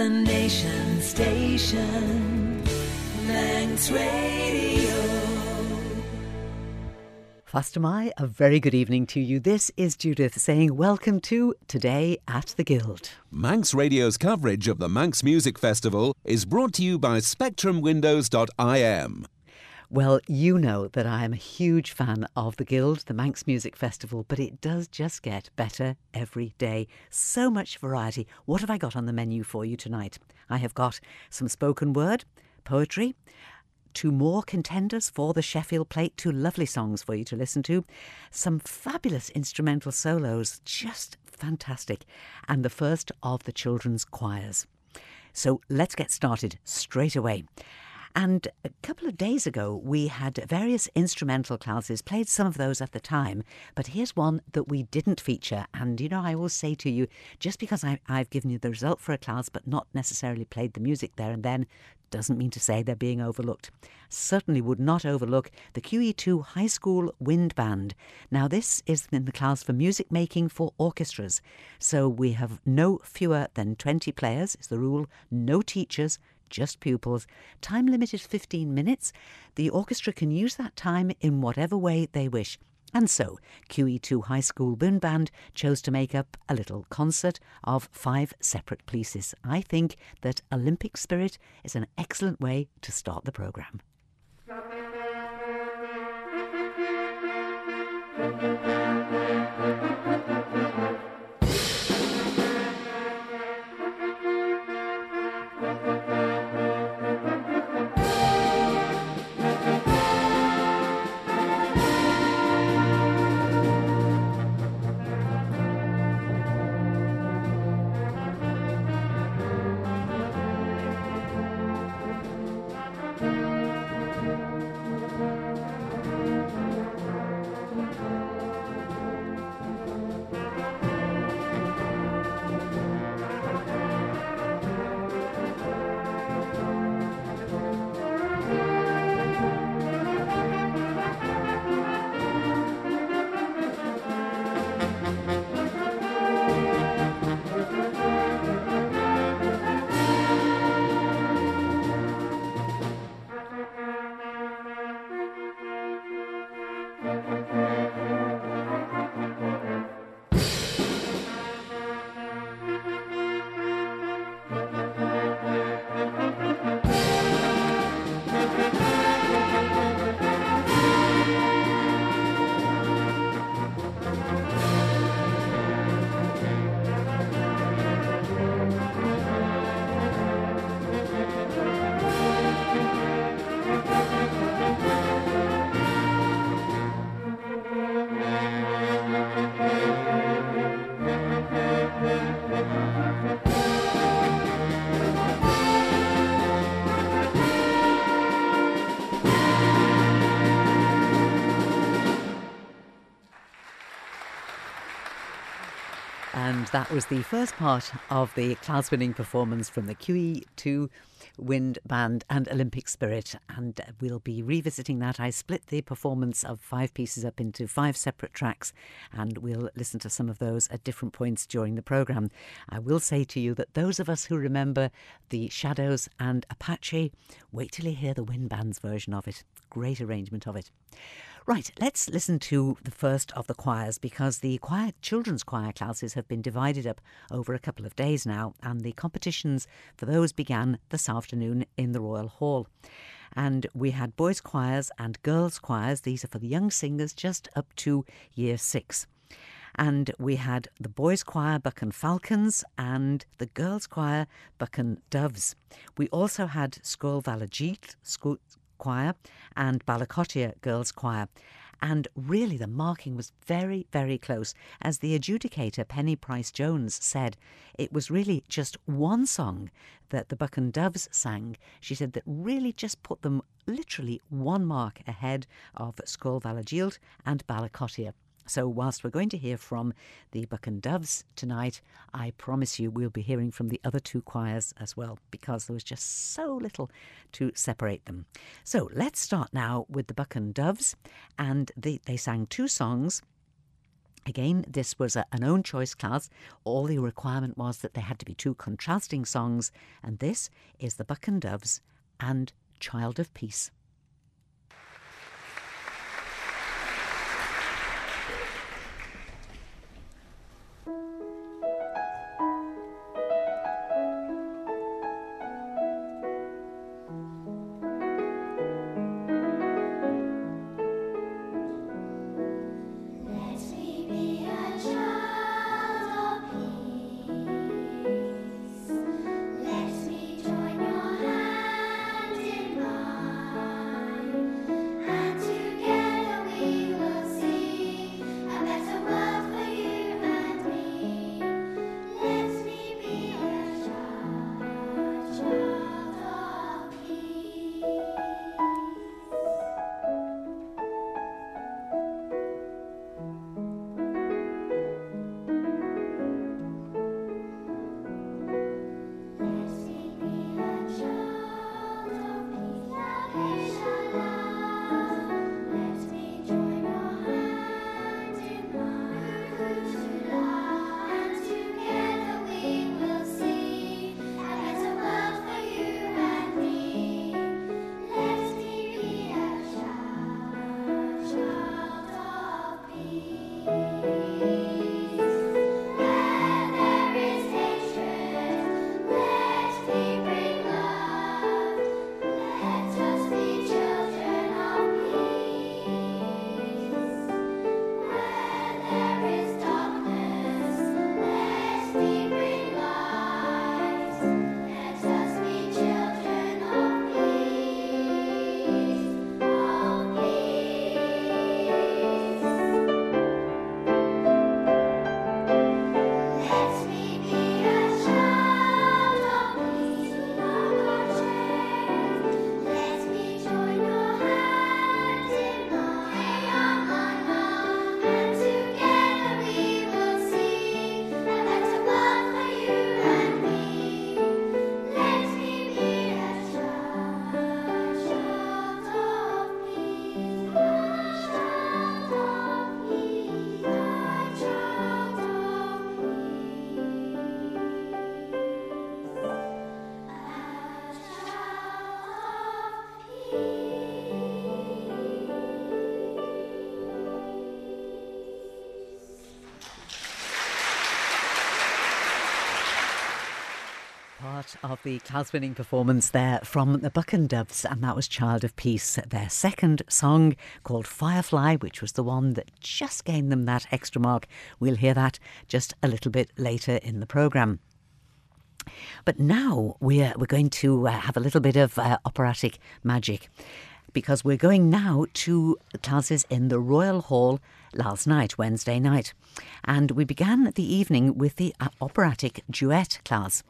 the nation station, Manx Radio. Fastyr mie, a very good evening to you. This is Judith saying welcome to Today at the Guild. Manx Radio's coverage of the Manx Music Festival is brought to you by SpectrumWindows.im. Well, you know that I am a huge fan of the Guild, the Manx Music Festival, but it does just get better every day. So much variety. What have I got on the menu for you tonight? I have got some spoken word, poetry, two more contenders for the Sheffield Plate, two lovely songs for you to listen to, some fabulous instrumental solos, just fantastic, and the first of the children's choirs. So let's get started straight away. And a couple of days ago, we had various instrumental classes, played some of those at the time, but here's one that we didn't feature. And, you know, I always say to you, just because I, I've given you the result for a class, but not necessarily played the music there and then, doesn't mean to say they're being overlooked. Certainly would not overlook the QE2 High School Wind Band. Now, this is in the class for music making for orchestras. So we have no fewer than 20 players, is the rule, no teachers, just pupils. Time limit is 15 minutes. The orchestra can use that time in whatever way they wish. And so, QE2 High School Wind Band chose to make up a little concert of five separate pieces. I think that Olympic spirit is an excellent way to start the programme. That was the first part of the class winning performance from the QE2 Wind Band and Olympic Spirit. And uh, we'll be revisiting that. I split the performance of five pieces up into five separate tracks, and we'll listen to some of those at different points during the programme. I will say to you that those of us who remember the Shadows and Apache, wait till you hear the Wind Band's version of it. Great arrangement of it. Right, let's listen to the first of the choirs because the choir, children's choir classes have been divided up over a couple of days now, and the competitions for those began this afternoon in the Royal Hall. And we had boys' choirs and girls' choirs. These are for the young singers just up to year six. And we had the boys' choir, Buchan Falcons, and the girls' choir, Buchan Doves. We also had Scoill Vallajeelt, Choir and Ballakottier Girls Choir. And really, the marking was very, very close. As the adjudicator, Penny Price Jones, said, it was really just one song that the Buchan Doves sang. She said that really just put them literally one mark ahead of Scoill Vallajeelt and Ballakottier. So, whilst we're going to hear from the Buchan Doves tonight, I promise you we'll be hearing from the other two choirs as well because there was just so little to separate them. So, let's start now with the Buchan Doves, and they, they sang two songs. Again, this was a, an own choice class. All the requirement was that there had to be two contrasting songs, and this is The Buchan Doves and Child of Peace. Of the class winning performance there from the Buchan Doves, and that was Child of Peace, their second song called Firefly, which was the one that just gained them that extra mark. We'll hear that just a little bit later in the programme. But now we're, we're going to uh, have a little bit of uh, operatic magic because we're going now to classes in the Royal Hall last night, Wednesday night. And we began the evening with the uh, operatic duet class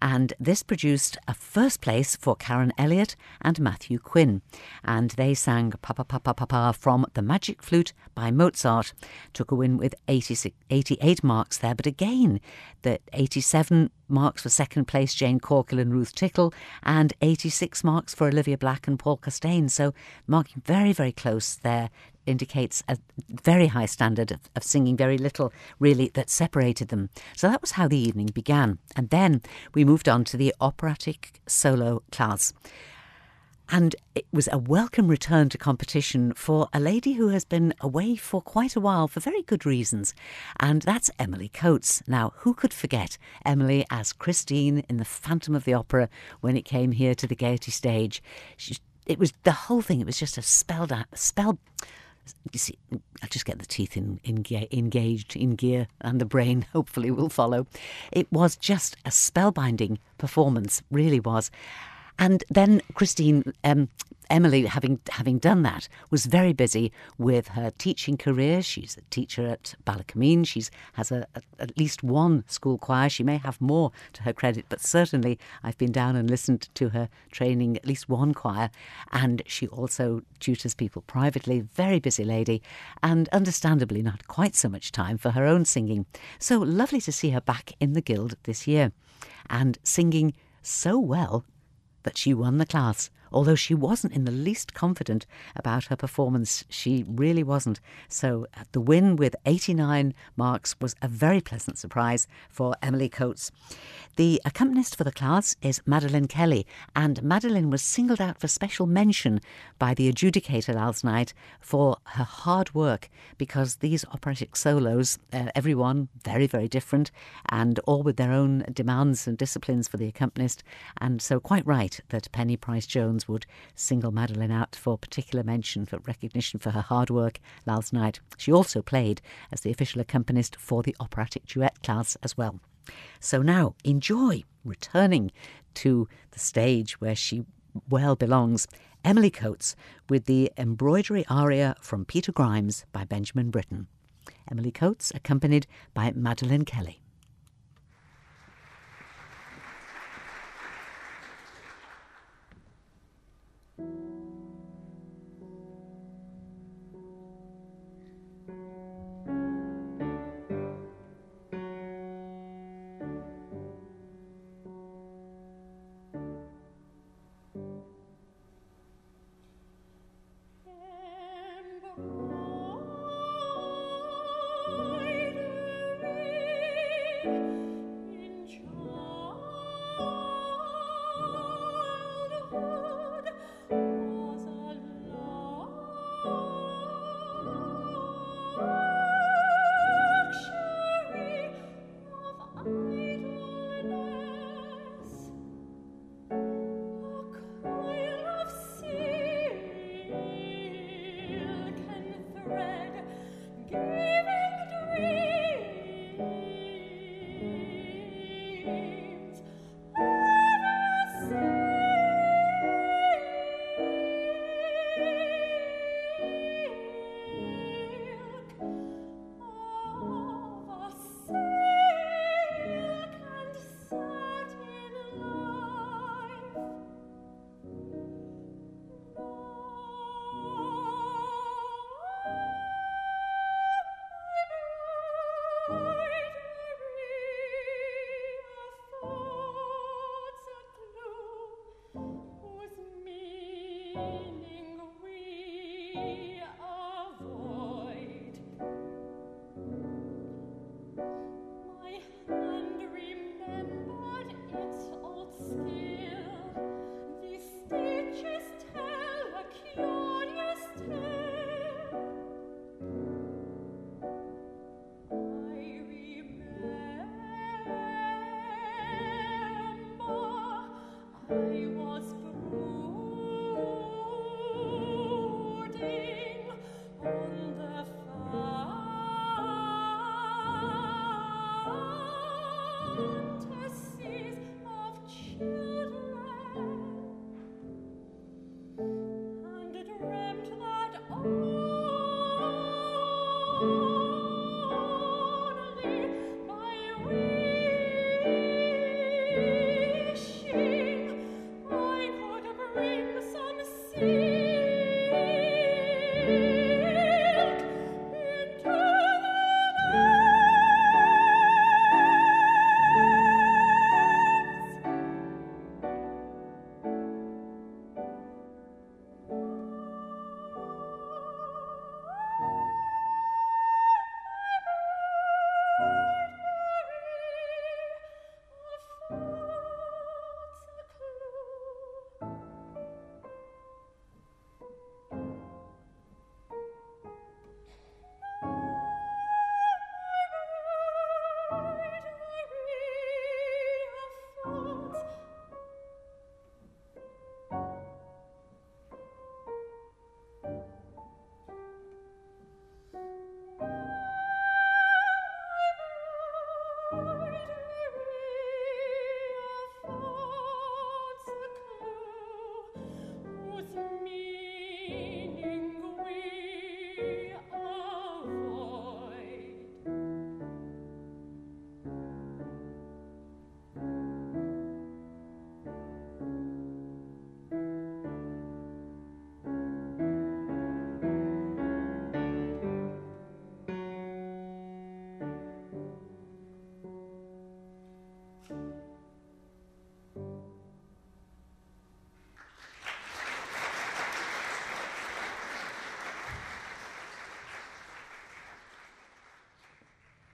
and this produced a first place for Karen Elliott and Matthew Quinn. And they sang Papa Papa Papa from The Magic Flute by Mozart. Took a win with 86, 88 marks there, but again, the 87 marks for second place Jane Corkill and Ruth Tickle, and 86 marks for Olivia Black and Paul Costain. So marking very, very close there indicates a very high standard of, of, singing, very little really that separated them. So that was how the evening began. And then we moved on to the operatic solo class. And it was a welcome return to competition for a lady who has been away for quite a while for very good reasons. And that's Emily Coates. Now, who could forget Emily as Christine in The Phantom of the Opera when it came here to the Gaiety stage? She, it was the whole thing, it was just a spell, spell you see, I'll just get the teeth in, in, engaged in gear and the brain hopefully will follow. It was just a spellbinding performance, really was. And then Christine um, Emily, having having done that, was very busy with her teaching career. She's a teacher at Ballacameen. She has a, a, at least one school choir. She may have more to her credit, but certainly I've been down and listened to her training at least one choir. And she also tutors people privately. Very busy lady, and understandably not quite so much time for her own singing. So lovely to see her back in the guild this year, and singing so well that she won the class although she wasn't in the least confident about her performance. She really wasn't. So uh, the win with 89 marks was a very pleasant surprise for Emily Coates. The accompanist for the class is Madeline Kelly, and Madeline was singled out for special mention by the adjudicator last night for her hard work because these operatic solos, uh, everyone very, very different, and all with their own demands and disciplines for the accompanist. And so, quite right that Penny Price Jones would single Madeline out for particular mention, for recognition for her hard work last night. She also played as the official accompanist for the operatic duet class as well. So now enjoy returning to the stage where she well belongs. Emily Coates with the embroidery aria from Peter Grimes by Benjamin Britten. Emily Coates, accompanied by Madeline Kelly.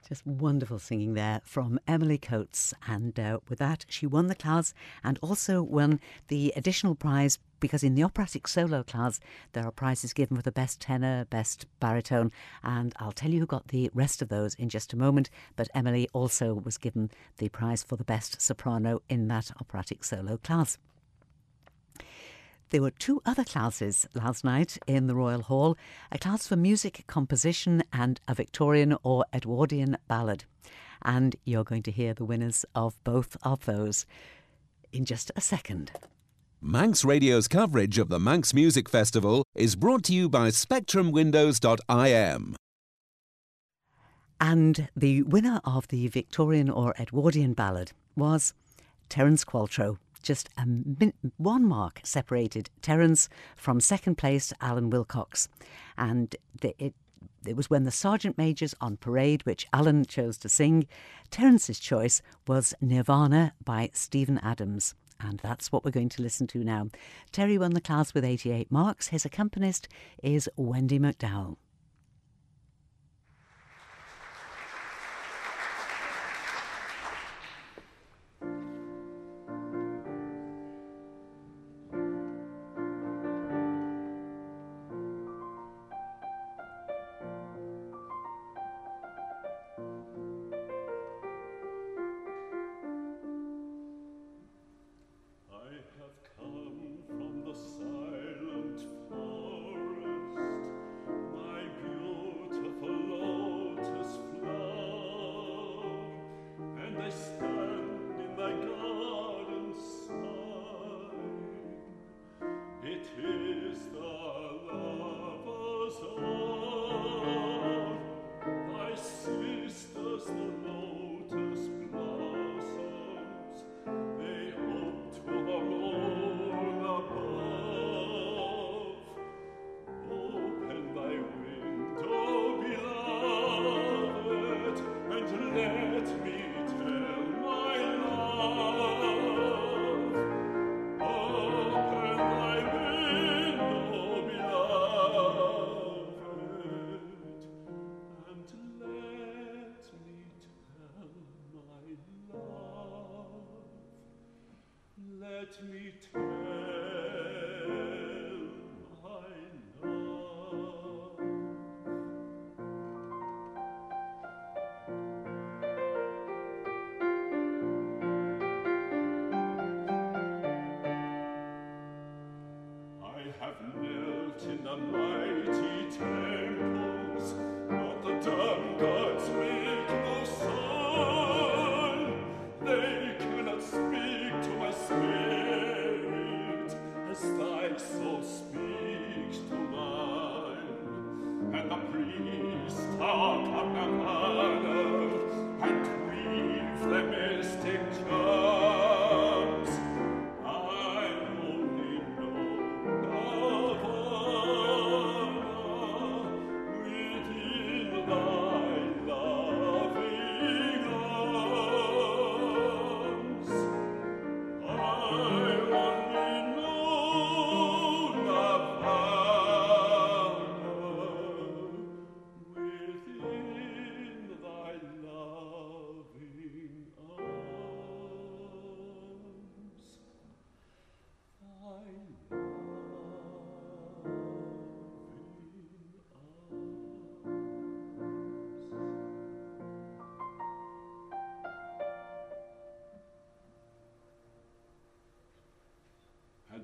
Just wonderful singing there from Emily Coates. And uh, with that, she won the class and also won the additional prize because in the operatic solo class, there are prizes given for the best tenor, best baritone. And I'll tell you who got the rest of those in just a moment. But Emily also was given the prize for the best soprano in that operatic solo class. There were two other classes last night in the Royal Hall a class for music composition and a Victorian or Edwardian ballad. And you're going to hear the winners of both of those in just a second. Manx Radio's coverage of the Manx Music Festival is brought to you by SpectrumWindows.im. And the winner of the Victorian or Edwardian ballad was Terence Qualtrough just a min- one mark separated Terence from second place Alan Wilcox. And the, it, it was when the Sergeant Majors on Parade, which Alan chose to sing, Terence's choice was Nirvana by Stephen Adams. And that's what we're going to listen to now. Terry won the class with 88 marks. His accompanist is Wendy McDowell.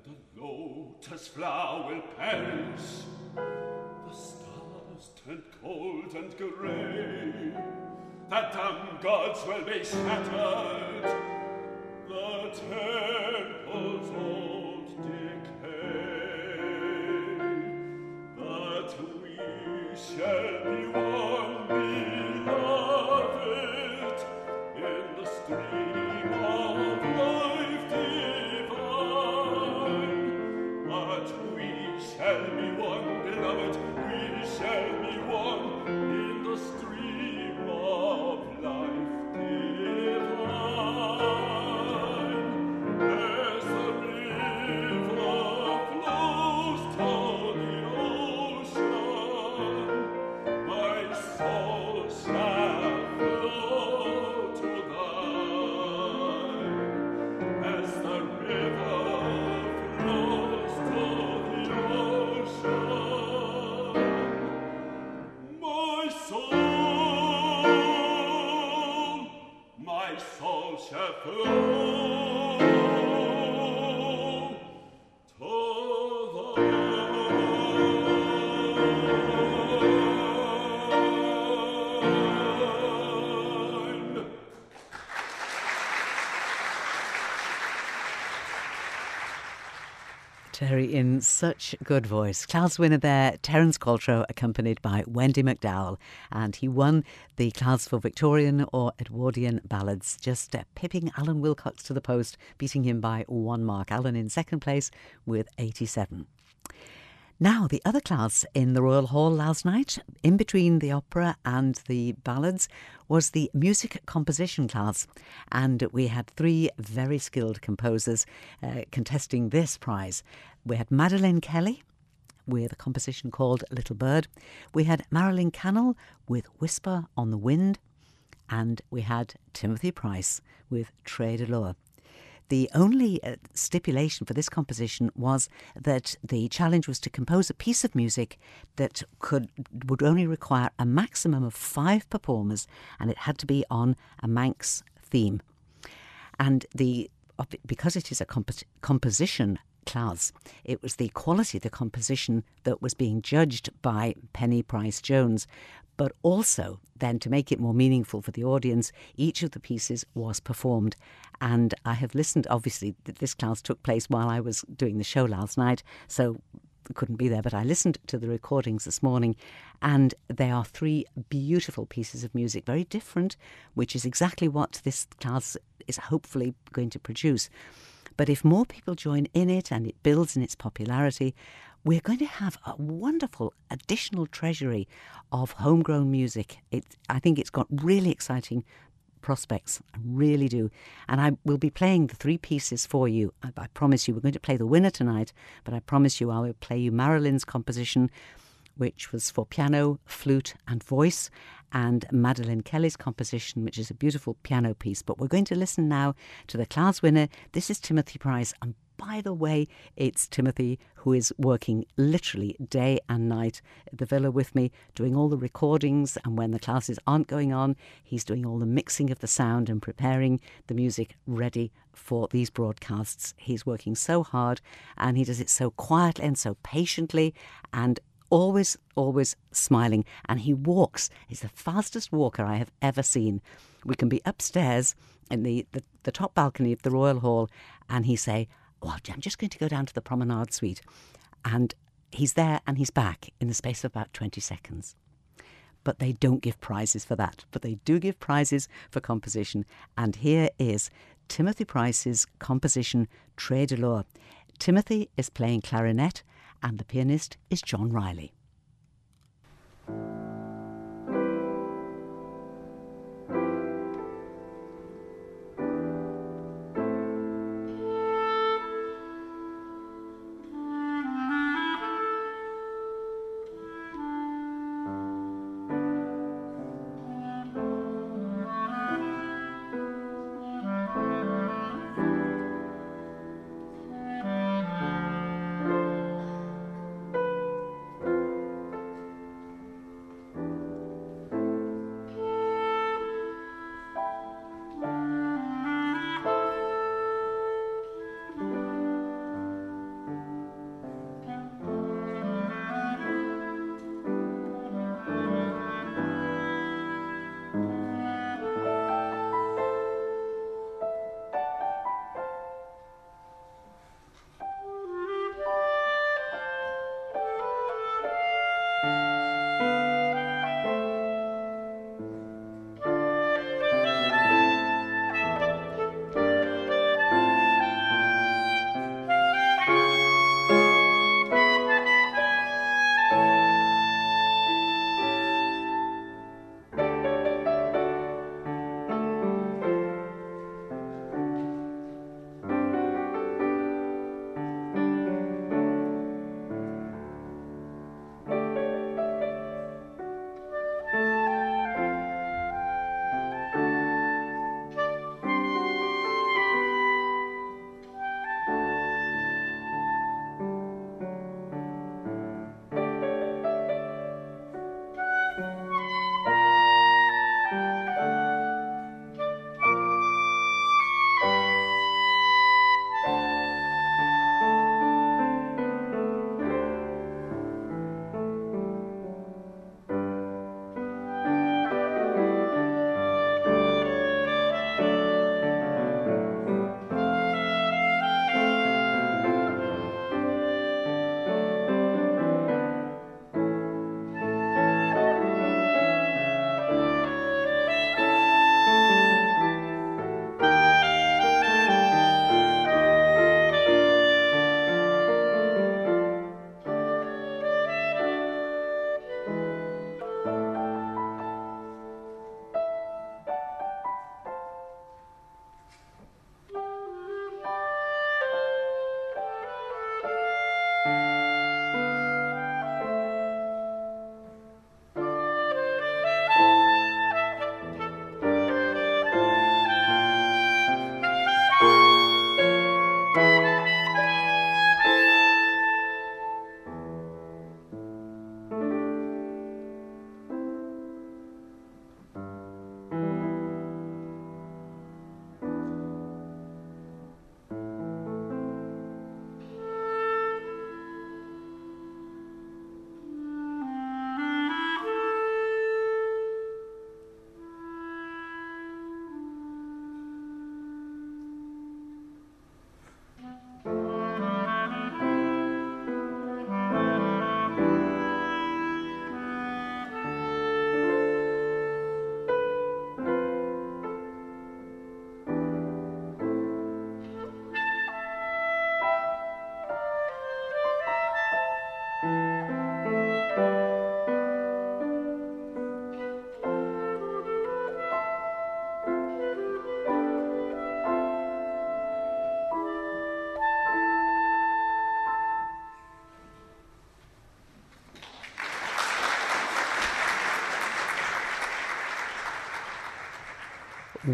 and the lotus flower pales. The stars turned cold and gray. The dumb gods will be shattered. Terry in such good voice. Clouds winner there, Terence Qualtrough, accompanied by Wendy McDowell. And he won the Clouds for Victorian or Edwardian ballads, just uh, pipping Alan Wilcox to the post, beating him by one mark. Alan in second place with 87. Now, the other class in the Royal Hall last night, in between the opera and the ballads, was the music composition class. And we had three very skilled composers uh, contesting this prize. We had Madeleine Kelly with a composition called Little Bird. We had Marilyn Cannell with Whisper on the Wind. And we had Timothy Price with Trade de l'Or. The only uh, stipulation for this composition was that the challenge was to compose a piece of music that could would only require a maximum of five performers, and it had to be on a Manx theme. And the because it is a comp- composition class. It was the quality of the composition that was being judged by Penny Price Jones. But also, then, to make it more meaningful for the audience, each of the pieces was performed. And I have listened, obviously, this class took place while I was doing the show last night, so couldn't be there, but I listened to the recordings this morning, and they are three beautiful pieces of music, very different, which is exactly what this class is hopefully going to produce. But if more people join in it and it builds in its popularity, we're going to have a wonderful additional treasury of homegrown music. It, I think it's got really exciting prospects. I really do. And I will be playing the three pieces for you. I, I promise you, we're going to play the winner tonight, but I promise you, I will play you Marilyn's composition, which was for piano, flute, and voice, and Madeline Kelly's composition, which is a beautiful piano piece. But we're going to listen now to the class winner. This is Timothy Price, and by the way, it's Timothy who is working literally day and night at the villa with me, doing all the recordings. And when the classes aren't going on, he's doing all the mixing of the sound and preparing the music ready for these broadcasts. He's working so hard and he does it so quietly and so patiently and always, always smiling. And he walks, he's the fastest walker I have ever seen. We can be upstairs in the, the, the top balcony of the Royal Hall, and he say, well, I'm just going to go down to the promenade suite. And he's there and he's back in the space of about 20 seconds. But they don't give prizes for that, but they do give prizes for composition. And here is Timothy Price's composition, Trait de. Timothy is playing clarinet, and the pianist is John Riley.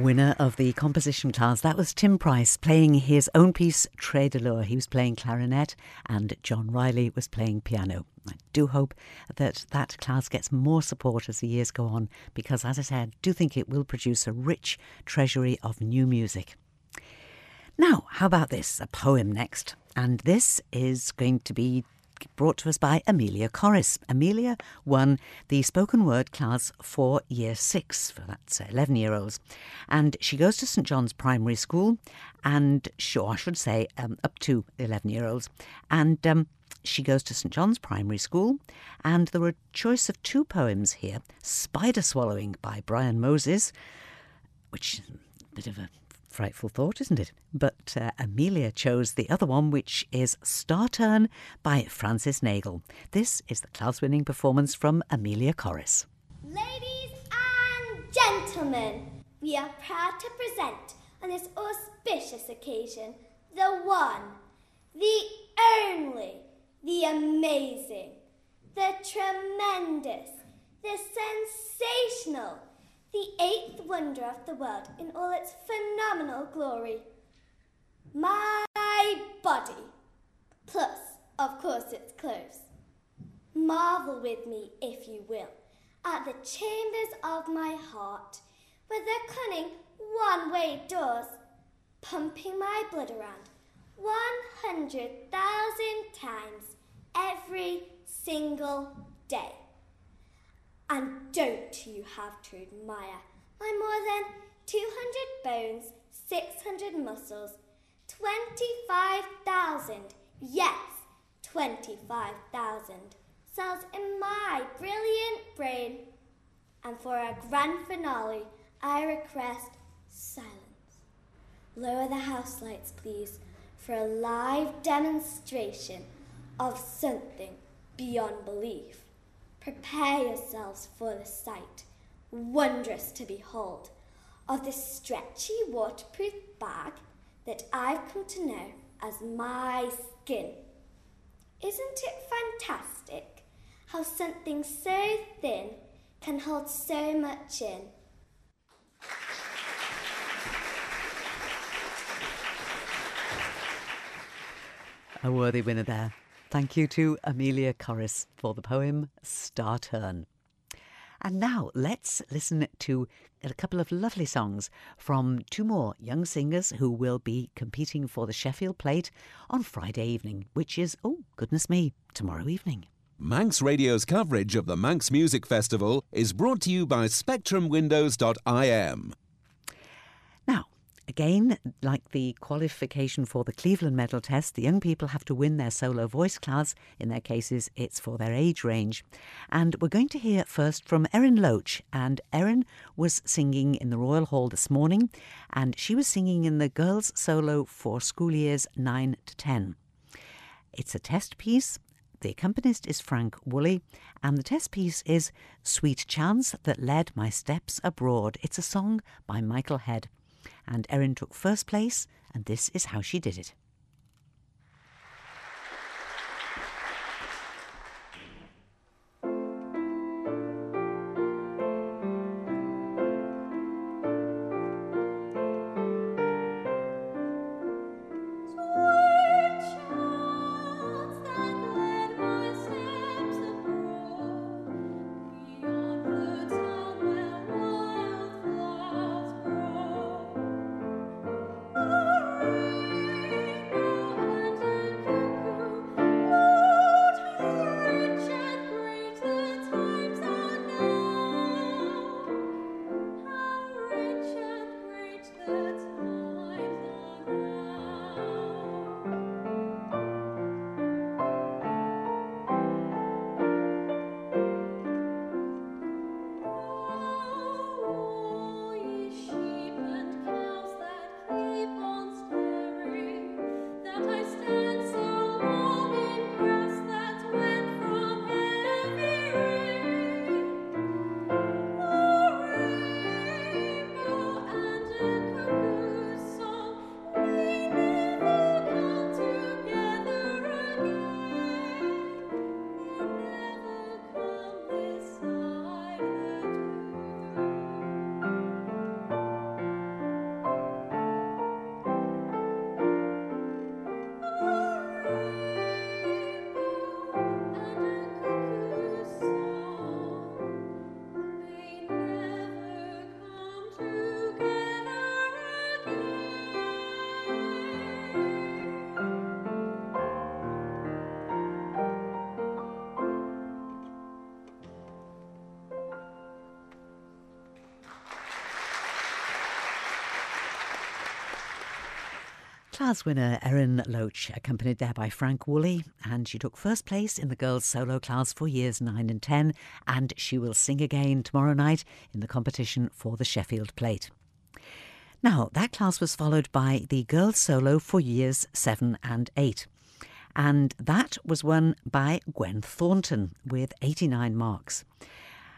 Winner of the composition class, that was Tim Price playing his own piece, Trait de l'Or. He was playing clarinet and John Riley was playing piano. I do hope that that class gets more support as the years go on because, as I said, I do think it will produce a rich treasury of new music. Now, how about this? A poem next. And this is going to be brought to us by Amelia Corris. Amelia won the spoken word class for year six, for that's 11 year olds. And she goes to St John's Primary School, and sure, I should say um, up to 11 year olds. And um, she goes to St John's Primary School, and there were a choice of two poems here Spider Swallowing by Brian Moses, which is a bit of a frightful thought, isn't it? But uh, Amelia chose the other one, which is Star Turn by Frances Nagle. This is the class winning performance from Amelia Corris. Ladies and gentlemen, we are proud to present on this auspicious occasion the one, the only, the amazing, the tremendous, the sensational, the eighth wonder of the world in all its phenomenal glory. My body, plus, of course, its clothes. Marvel with me, if you will, at the chambers of my heart, with their cunning one way doors, pumping my blood around one hundred thousand times every single day. And don't you have to admire my more than 200 bones, 600 muscles, 25,000, yes, 25,000 cells in my brilliant brain. And for a grand finale, I request silence. Lower the house lights, please, for a live demonstration of something beyond belief. Prepare yourselves for the sight, wondrous to behold, of this stretchy waterproof bag that I've come to know as my skin. Isn't it fantastic how something so thin can hold so much in? A worthy winner there. Thank you to Amelia Corris for the poem Star Turn. And now let's listen to a couple of lovely songs from two more young singers who will be competing for the Sheffield Plate on Friday evening, which is, oh, goodness me, tomorrow evening. Manx Radio's coverage of the Manx Music Festival is brought to you by SpectrumWindows.im. Now, again, like the qualification for the Cleveland Medal Test, the young people have to win their solo voice class. In their cases, it's for their age range. And we're going to hear first from Erin Loach. And Erin was singing in the Royal Hall this morning, and she was singing in the girls' solo for school years 9 to 10. It's a test piece. The accompanist is Frank Woolley, and the test piece is Sweet Chance That Led My Steps Abroad. It's a song by Michael Head. And Erin took first place, and this is how she did it. Class winner Erin Loach, accompanied there by Frank Woolley, and she took first place in the girls' solo class for years 9 and 10, and she will sing again tomorrow night in the competition for the Sheffield Plate. Now, that class was followed by the girls' solo for years 7 and 8, and that was won by Gwen Thornton with 89 marks.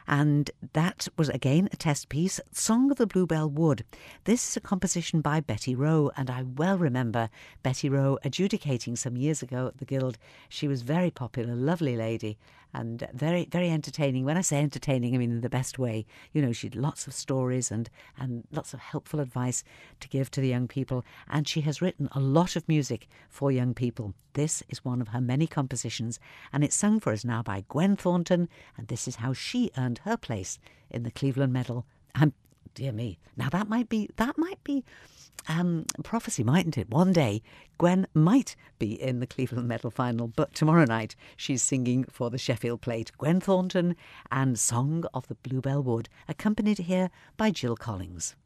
And that was again a test piece, Song of the Bluebell Wood. This is a composition by Betty Rowe, and I well remember Betty Rowe adjudicating some years ago at the Guild. She was very popular, lovely lady, and very, very entertaining. When I say entertaining, I mean in the best way. You know, she had lots of stories and, and lots of helpful advice to give to the young people, and she has written a lot of music for young people. This is one of her many compositions, and it's sung for us now by Gwen Thornton, and this is how she earned her place in the Cleveland Medal. And dear me, now that might be that might be um, prophecy, mightn't it? One day, Gwen might be in the Cleveland Medal final, but tomorrow night she's singing for the Sheffield Plate. Gwen Thornton and Song of the Bluebell Wood, accompanied here by Jill Collins.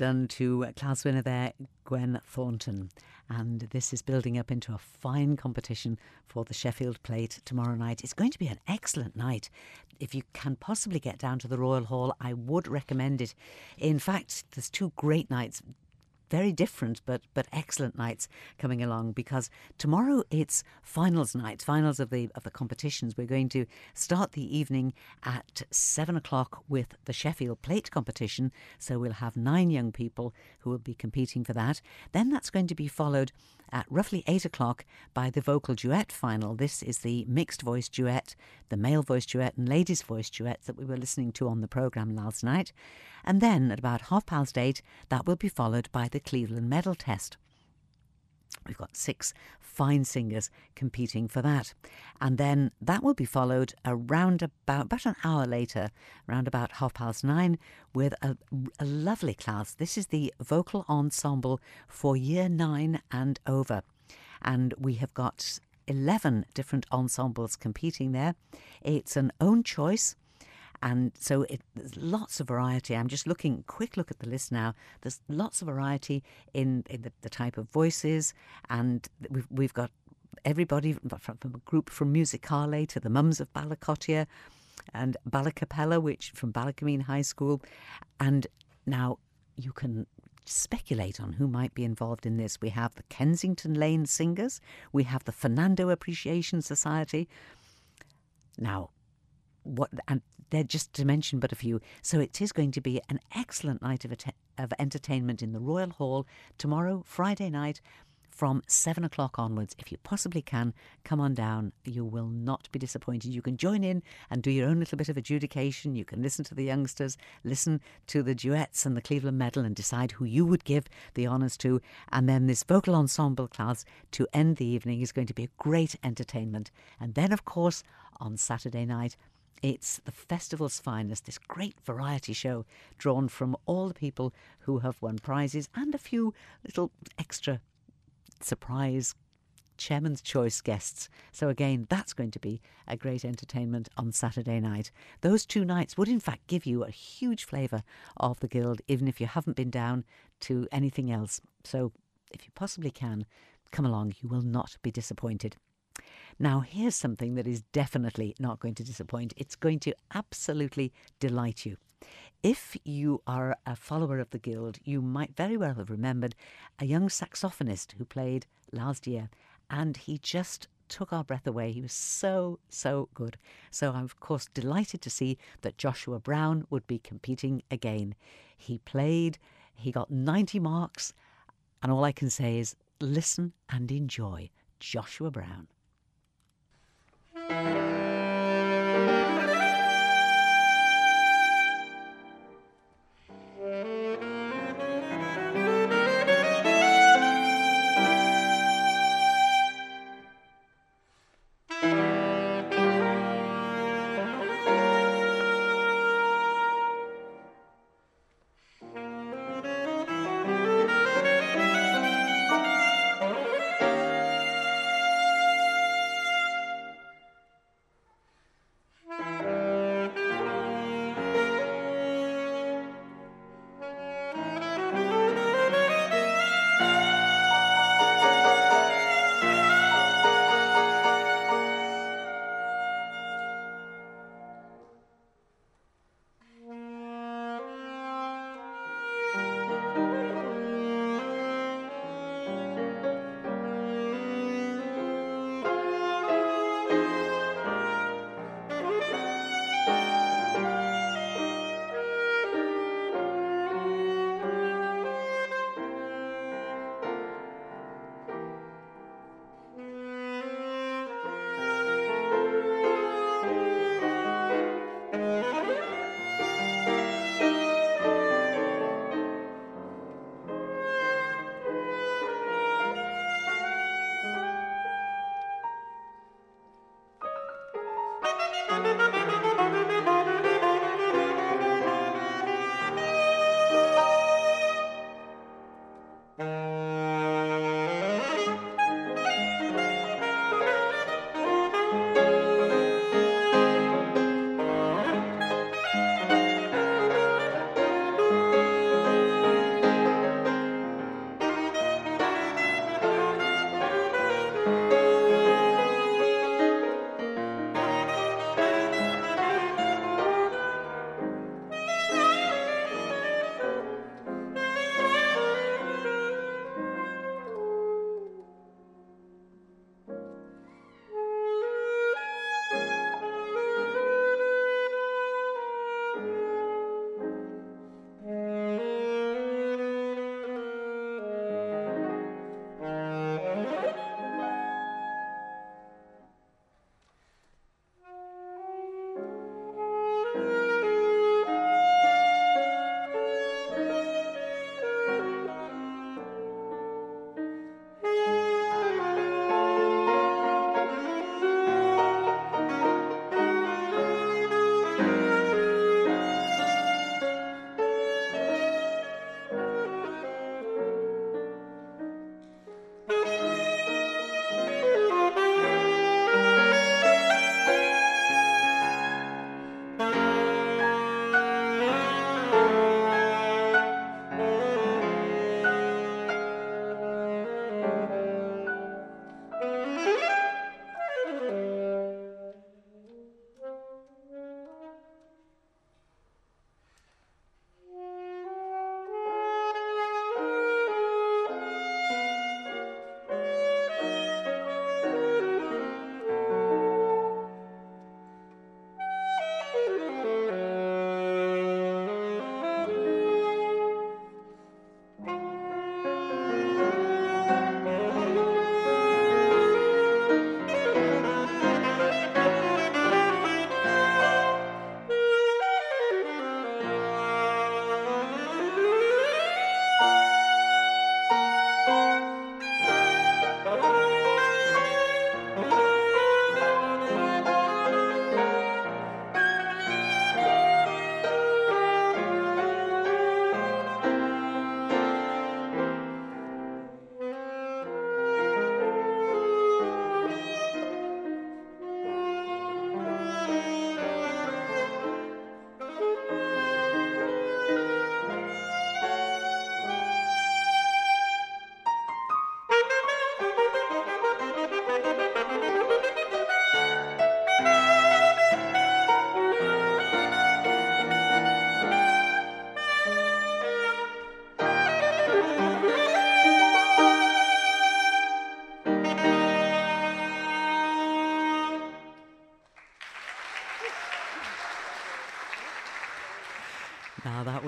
Done to class winner there, Gwen Thornton. And this is building up into a fine competition for the Sheffield Plate tomorrow night. It's going to be an excellent night. If you can possibly get down to the Royal Hall, I would recommend it. In fact, there's two great nights very different but but excellent nights coming along because tomorrow it's finals night, finals of the of the competitions. We're going to start the evening at seven o'clock with the Sheffield Plate competition. So we'll have nine young people who will be competing for that. Then that's going to be followed at roughly 8 o'clock by the vocal duet final. This is the mixed voice duet, the male voice duet and ladies' voice duet that we were listening to on the programme last night. And then at about half past 8, that will be followed by the Cleveland Medal Test. We've got six fine singers competing for that. And then that will be followed around about, about an hour later, around about half past nine, with a, a lovely class. This is the vocal ensemble for year nine and over. And we have got 11 different ensembles competing there. It's an own choice and so it, there's lots of variety. I'm just looking, quick look at the list now. There's lots of variety in, in the, the type of voices, and we've, we've got everybody from, from a group from Musicale to the Mums of Ballakottier and Ballacapella, which from Ballakermeen High School. And now you can speculate on who might be involved in this. We have the Kensington Lane Singers, we have the Fernando Appreciation Society. Now, what and they're just to mention but a few. So it is going to be an excellent night of, of entertainment in the Royal Hall tomorrow, Friday night, from seven o'clock onwards. If you possibly can, come on down. You will not be disappointed. You can join in and do your own little bit of adjudication. You can listen to the youngsters, listen to the duets and the Cleveland Medal, and decide who you would give the honours to. And then this vocal ensemble class to end the evening is going to be a great entertainment. And then, of course, on Saturday night, it's the festival's finest, this great variety show drawn from all the people who have won prizes and a few little extra surprise Chairman's Choice guests. So, again, that's going to be a great entertainment on Saturday night. Those two nights would, in fact, give you a huge flavour of the Guild, even if you haven't been down to anything else. So, if you possibly can, come along. You will not be disappointed. Now, here's something that is definitely not going to disappoint. It's going to absolutely delight you. If you are a follower of the Guild, you might very well have remembered a young saxophonist who played last year, and he just took our breath away. He was so, so good. So I'm, of course, delighted to see that Joshua Brown would be competing again. He played, he got 90 marks, and all I can say is listen and enjoy Joshua Brown. Now, that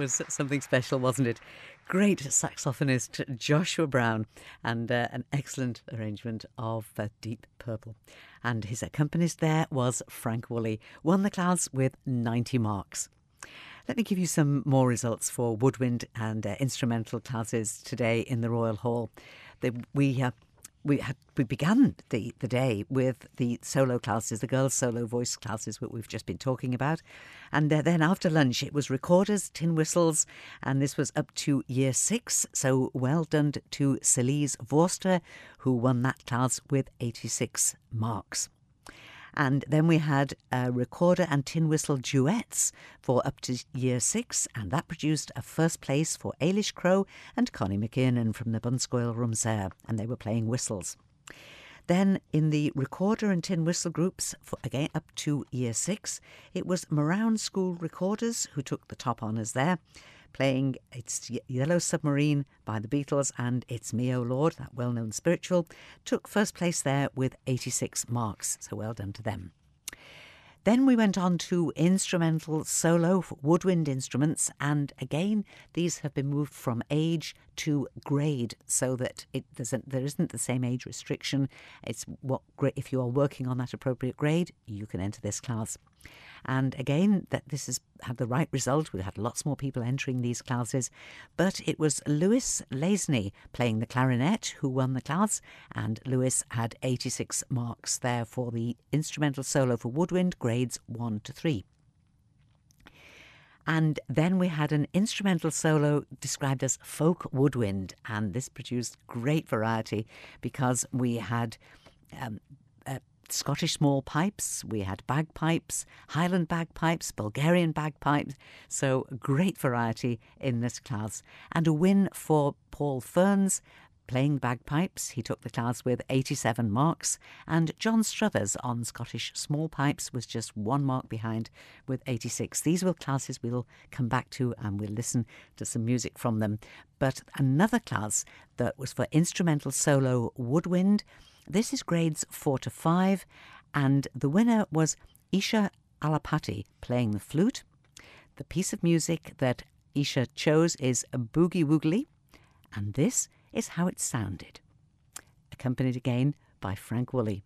was something special, wasn't it? Great saxophonist Joshua Brown and uh, an excellent arrangement of uh, Deep Purple. And his accompanist there was Frank Woolley, won the class with 90 marks. Let me give you some more results for woodwind and uh, instrumental classes today in the Royal Hall. The, we uh, we had we began the, the day with the solo classes, the girls' solo voice classes, what we've just been talking about, and then after lunch it was recorders, tin whistles, and this was up to year six. So well done to Celise Vorster, who won that class with eighty six marks. And then we had recorder and tin whistle duets for up to year six, and that produced a first place for Ailish Crow and Connie McKiernan from the Bunscoill Rhumsaa, and they were playing whistles. Then in the recorder and tin whistle groups, for again up to year six, it was Marown School Recorders who took the top honours there playing It's Yellow Submarine by the Beatles and It's Me, O Lord, that well known spiritual, took first place there with 86 marks. So well done to them. Then we went on to instrumental solo woodwind instruments, and again, these have been moved from age to grade so that it doesn't, there isn't the same age restriction. It's what if you are working on that appropriate grade, you can enter this class. And again, that this has had the right result. We've had lots more people entering these classes. But it was Lewis Lazeney playing the clarinet who won the class, and Lewis had 86 marks there for the instrumental solo for woodwind, grades 1 to 3. And then we had an instrumental solo described as folk woodwind, and this produced great variety because we had um, Scottish small pipes, we had bagpipes, Highland bagpipes, Bulgarian bagpipes. So, great variety in this class. And a win for Paul Ferns playing bagpipes. He took the class with 87 marks, and John Struthers on Scottish small pipes was just one mark behind with 86. These were classes we'll come back to and we'll listen to some music from them. But another class that was for instrumental solo woodwind this is grades 4 to 5, and the winner was Isha Alapati playing the flute. The piece of music that Isha chose is a Boogie Woogly, and this is how it sounded. Accompanied again by Frank Woolley.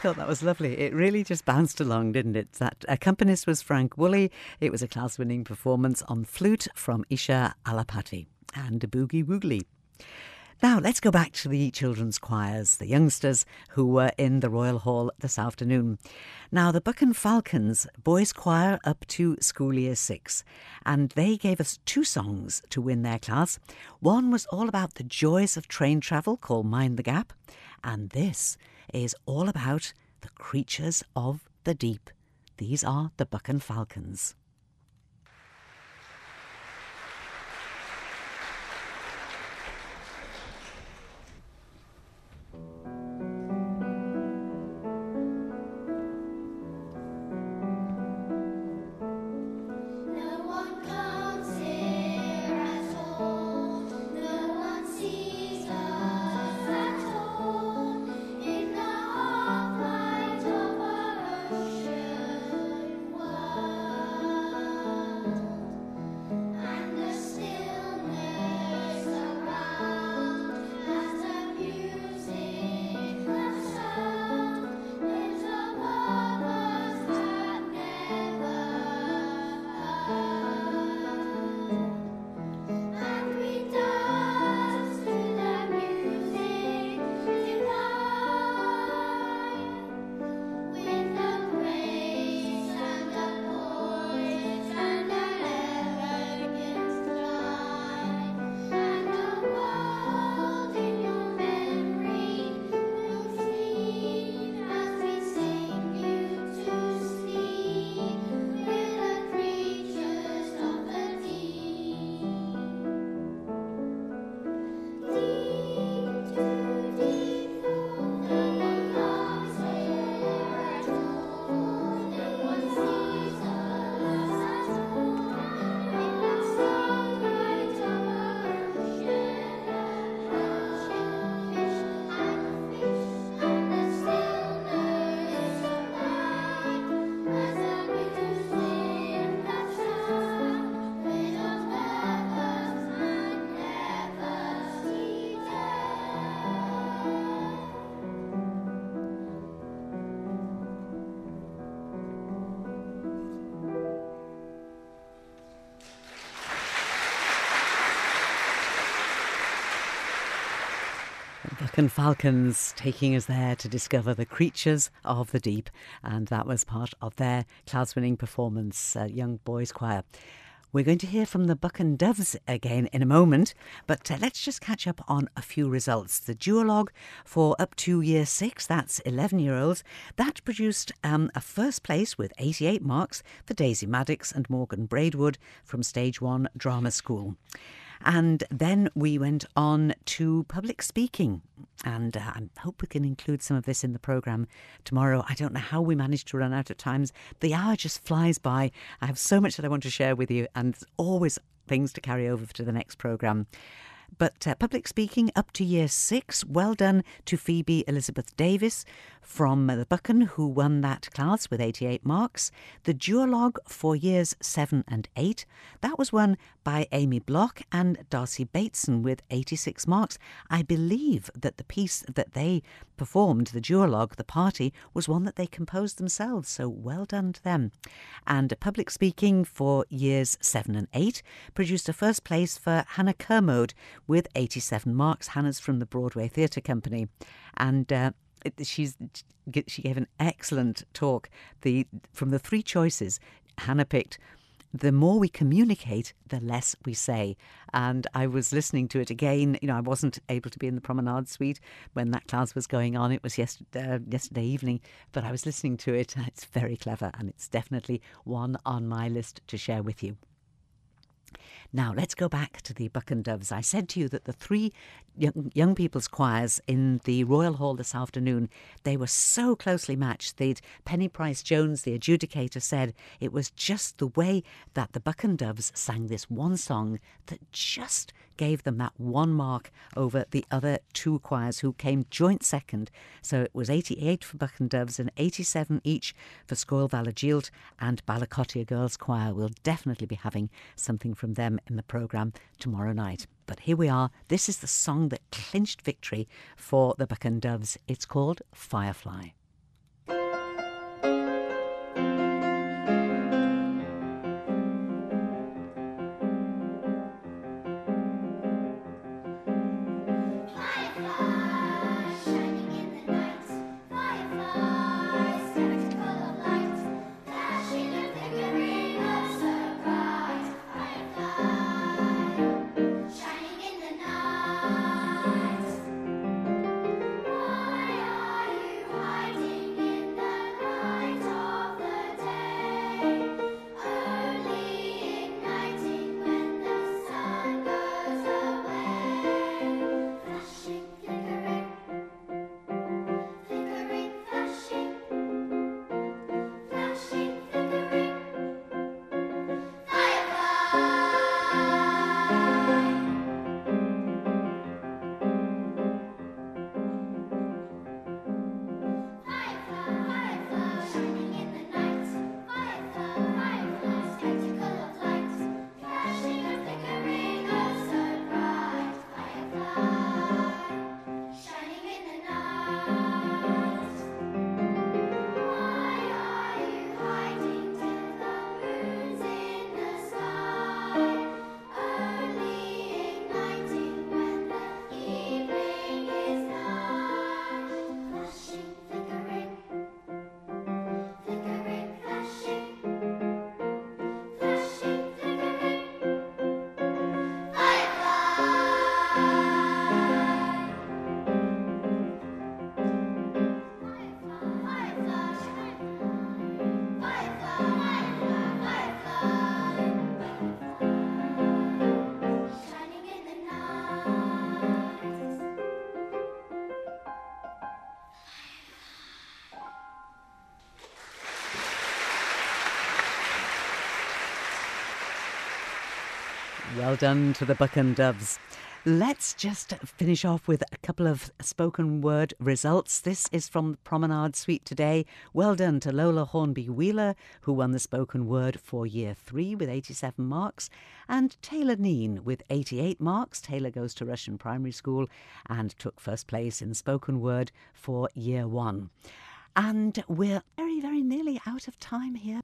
Thought that was lovely. It really just bounced along, didn't it? That accompanist was Frank Woolley. It was a class winning performance on flute from Isha Alapati and boogie woogly. Now, let's go back to the children's choirs, the youngsters who were in the Royal Hall this afternoon. Now, the Buchan Falcons boys choir up to school year six, and they gave us two songs to win their class. One was all about the joys of train travel called Mind the Gap, and this is all about the creatures of the deep. These are the Buchan Falcons. Falcons taking us there to discover the creatures of the deep, and that was part of their class winning performance, uh, Young Boys Choir. We're going to hear from the Buchan Doves again in a moment, but uh, let's just catch up on a few results. The duologue for up to year six, that's 11 year olds, that produced um, a first place with 88 marks for Daisy Maddox and Morgan Braidwood from Stage One Drama School. And then we went on to public speaking. And uh, I hope we can include some of this in the programme tomorrow. I don't know how we managed to run out of times. The hour just flies by. I have so much that I want to share with you, and there's always things to carry over to the next programme. But uh, public speaking up to year six, well done to Phoebe Elizabeth Davis from the Buchan, who won that class with 88 marks. The duologue for years seven and eight, that was won by Amy Block and Darcy Bateson with 86 marks. I believe that the piece that they performed, the duologue, the party, was one that they composed themselves, so well done to them. And public speaking for years seven and eight produced a first place for Hannah Kermode with 87 marks. Hannah's from the Broadway Theatre Company. And uh, she's she gave an excellent talk. The from the three choices, Hannah picked the more we communicate, the less we say. And I was listening to it again. You know, I wasn't able to be in the promenade suite when that class was going on. It was yesterday, uh, yesterday evening, but I was listening to it. It's very clever, and it's definitely one on my list to share with you. Now, let's go back to the Buchan Doves. I said to you that the three young, young people's choirs in the Royal Hall this afternoon, they were so closely matched. They'd, Penny Price Jones, the adjudicator, said it was just the way that the Buchan Doves sang this one song that just gave them that one mark over the other two choirs who came joint second. So it was 88 for Buchan Doves and 87 each for Scoill Vallajeelt and Ballakottier Girls Choir. We'll definitely be having something from them in the programme tomorrow night. But here we are. This is the song that clinched victory for the Buchan Doves. It's called Firefly. Well done to the Buchan Doves. Let's just finish off with a couple of spoken word results. This is from the Promenade Suite today. Well done to Lola Hornby Wheeler, who won the spoken word for year three with 87 marks, and Taylor Neen with 88 marks. Taylor goes to Rushen Primary School and took first place in spoken word for year one. And we're very, very nearly out of time here.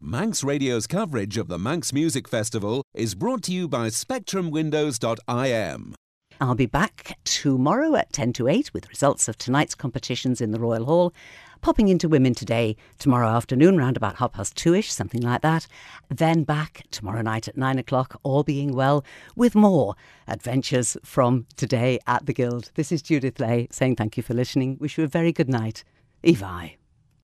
Manx Radio's coverage of the Manx Music Festival is brought to you by SpectrumWindows.im. I'll be back tomorrow at 10 to 8 with results of tonight's competitions in the Royal Hall. Popping into Women Today tomorrow afternoon, round about half past two ish, something like that. Then back tomorrow night at nine o'clock, all being well, with more adventures from today at the Guild. This is Judith Lay saying thank you for listening. Wish you a very good night. Oie vie.